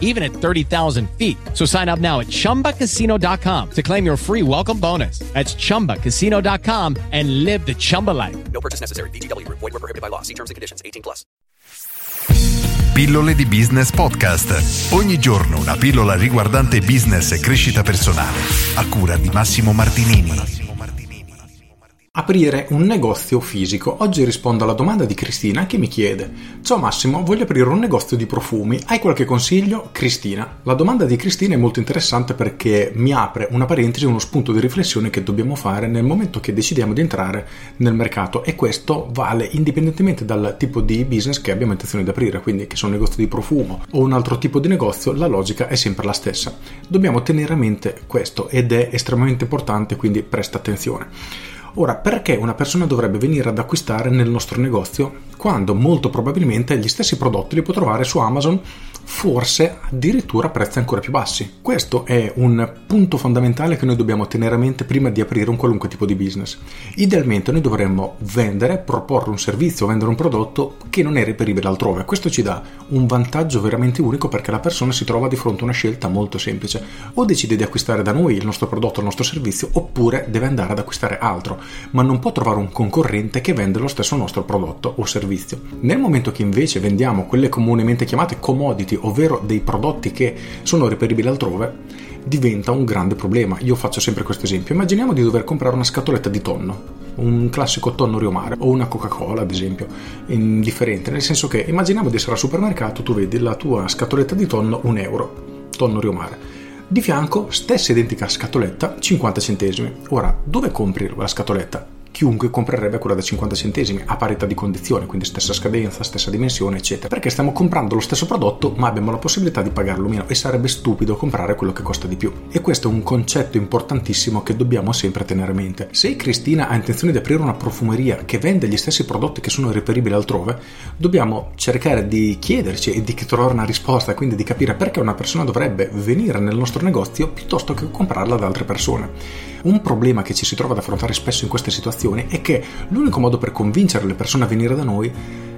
even at 30,000 feet. So sign up now at chumbacasino.com to claim your free welcome bonus. That's chumbacasino.com and live the Chumba life. No purchase necessary. VGW Group. Void were prohibited by law. See terms and conditions. 18 plus. Pillole di Business Podcast. Ogni giorno una pillola riguardante business e crescita personale. A cura di Massimo Martinini. Aprire un negozio fisico. Oggi rispondo alla domanda di Cristina che mi chiede: Ciao Massimo, voglio aprire un negozio di profumi. Hai qualche consiglio? Cristina. La domanda di Cristina è molto interessante perché mi apre una parentesi, uno spunto di riflessione che dobbiamo fare nel momento che decidiamo di entrare nel mercato e questo vale indipendentemente dal tipo di business che abbiamo intenzione di aprire, quindi che sia un negozio di profumo o un altro tipo di negozio, la logica è sempre la stessa. Dobbiamo tenere a mente questo ed è estremamente importante, quindi presta attenzione. Ora, perché una persona dovrebbe venire ad acquistare nel nostro negozio quando molto probabilmente gli stessi prodotti li può trovare su Amazon forse addirittura prezzi ancora più bassi. Questo è un punto fondamentale che noi dobbiamo tenere a mente prima di aprire un qualunque tipo di business. Idealmente noi dovremmo vendere, proporre un servizio, vendere un prodotto che non è reperibile altrove. Questo ci dà un vantaggio veramente unico perché la persona si trova di fronte a una scelta molto semplice. O decide di acquistare da noi il nostro prodotto, il nostro servizio, oppure deve andare ad acquistare altro, ma non può trovare un concorrente che vende lo stesso nostro prodotto o servizio. Nel momento che invece vendiamo quelle comunemente chiamate commodity prodotti, ovvero dei prodotti che sono reperibili altrove, diventa un grande problema. Io faccio sempre questo esempio. Immaginiamo di dover comprare una scatoletta di tonno, un classico tonno riomare o una Coca-Cola, ad esempio, indifferente, nel senso che immaginiamo di essere al supermercato, tu vedi la tua scatoletta di tonno un euro, tonno riomare. Di fianco, stessa identica scatoletta, 50 centesimi. Ora, dove compri la scatoletta? Chiunque comprerebbe quella da 50 centesimi a parità di condizioni, quindi stessa scadenza, stessa dimensione, eccetera. Perché stiamo comprando lo stesso prodotto, ma abbiamo la possibilità di pagarlo meno e sarebbe stupido comprare quello che costa di più. E questo è un concetto importantissimo che dobbiamo sempre tenere a mente. Se Cristina ha intenzione di aprire una profumeria che vende gli stessi prodotti che sono reperibili altrove, dobbiamo cercare di chiederci e di trovare una risposta, quindi di capire perché una persona dovrebbe venire nel nostro negozio piuttosto che comprarla da altre persone. Un problema che ci si trova ad affrontare spesso in queste situazioni è che l'unico modo per convincere le persone a venire da noi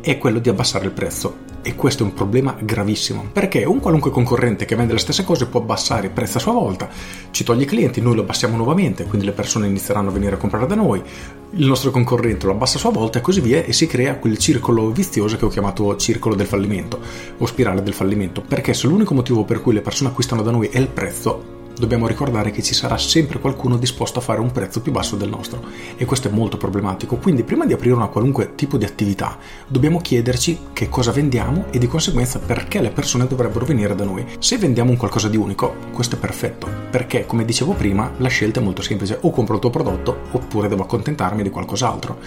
è quello di abbassare il prezzo. E questo è un problema gravissimo, perché un qualunque concorrente che vende le stesse cose può abbassare il prezzo a sua volta, ci toglie i clienti, noi lo abbassiamo nuovamente, quindi le persone inizieranno a venire a comprare da noi, il nostro concorrente lo abbassa a sua volta e così via e si crea quel circolo vizioso che ho chiamato circolo del fallimento o spirale del fallimento, perché se l'unico motivo per cui le persone acquistano da noi è il prezzo, dobbiamo ricordare che ci sarà sempre qualcuno disposto a fare un prezzo più basso del nostro e questo è molto problematico. Quindi prima di aprire una qualunque tipo di attività dobbiamo chiederci che cosa vendiamo e di conseguenza perché le persone dovrebbero venire da noi. Se vendiamo un qualcosa di unico, questo è perfetto, perché come dicevo prima la scelta è molto semplice, o compro il tuo prodotto oppure devo accontentarmi di qualcos'altro.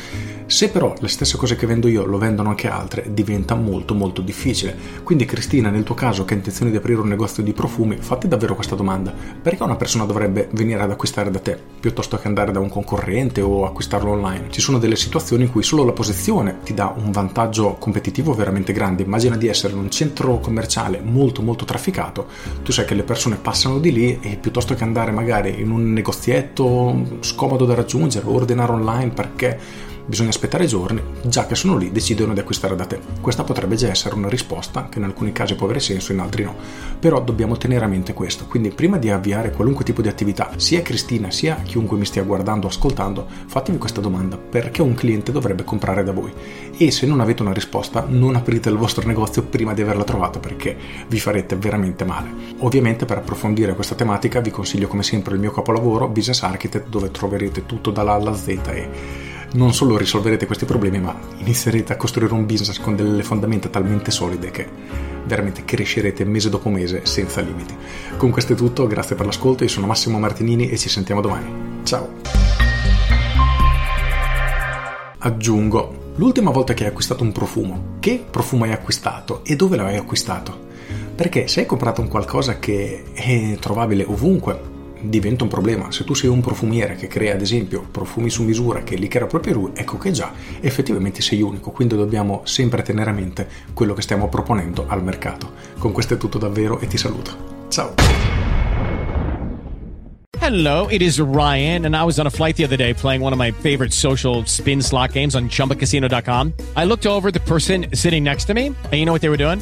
Se però le stesse cose che vendo io lo vendono anche altre, diventa molto molto difficile. Quindi Cristina, nel tuo caso che hai intenzione di aprire un negozio di profumi, fatti davvero questa domanda perché una persona dovrebbe venire ad acquistare da te piuttosto che andare da un concorrente o acquistarlo online? Ci sono delle situazioni in cui solo la posizione ti dà un vantaggio competitivo veramente grande. Immagina di essere in un centro commerciale molto molto trafficato, tu sai che le persone passano di lì e piuttosto che andare magari in un negozietto scomodo da raggiungere o ordinare online perché bisogna aspettare giorni, già che sono lì decidono di acquistare da te. Questa potrebbe già essere una risposta che in alcuni casi può avere senso, in altri no. Però dobbiamo tenere a mente questo. Quindi prima di avviare qualunque tipo di attività, sia Cristina sia chiunque mi stia guardando o ascoltando, fatevi questa domanda. Perché un cliente dovrebbe comprare da voi? E se non avete una risposta, non aprite il vostro negozio prima di averla trovata perché vi farete veramente male. Ovviamente per approfondire questa tematica vi consiglio come sempre il mio capolavoro Business Architect dove troverete tutto dalla alla Z e non solo risolverete questi problemi, ma inizierete a costruire un business con delle fondamenta talmente solide che veramente crescerete mese dopo mese senza limiti. Con questo è tutto, grazie per l'ascolto, io sono Massimo Martinini e ci sentiamo domani. Ciao! Aggiungo, l'ultima volta che hai acquistato un profumo, che profumo hai acquistato e dove l'hai acquistato? Perché se hai comprato un qualcosa che è trovabile ovunque, diventa un problema. Se tu sei un profumiere che crea ad esempio profumi su misura che li crea proprio lui, ecco che già effettivamente sei unico, quindi dobbiamo sempre tenere a mente quello che stiamo proponendo al mercato. Con questo è tutto davvero e ti saluto. Ciao! Hello, it is Ryan, and I was on a flight the other day playing one of my favorite social spin slot games on chumbacasino.com. I looked over the person sitting next to me, and you know what they were doing?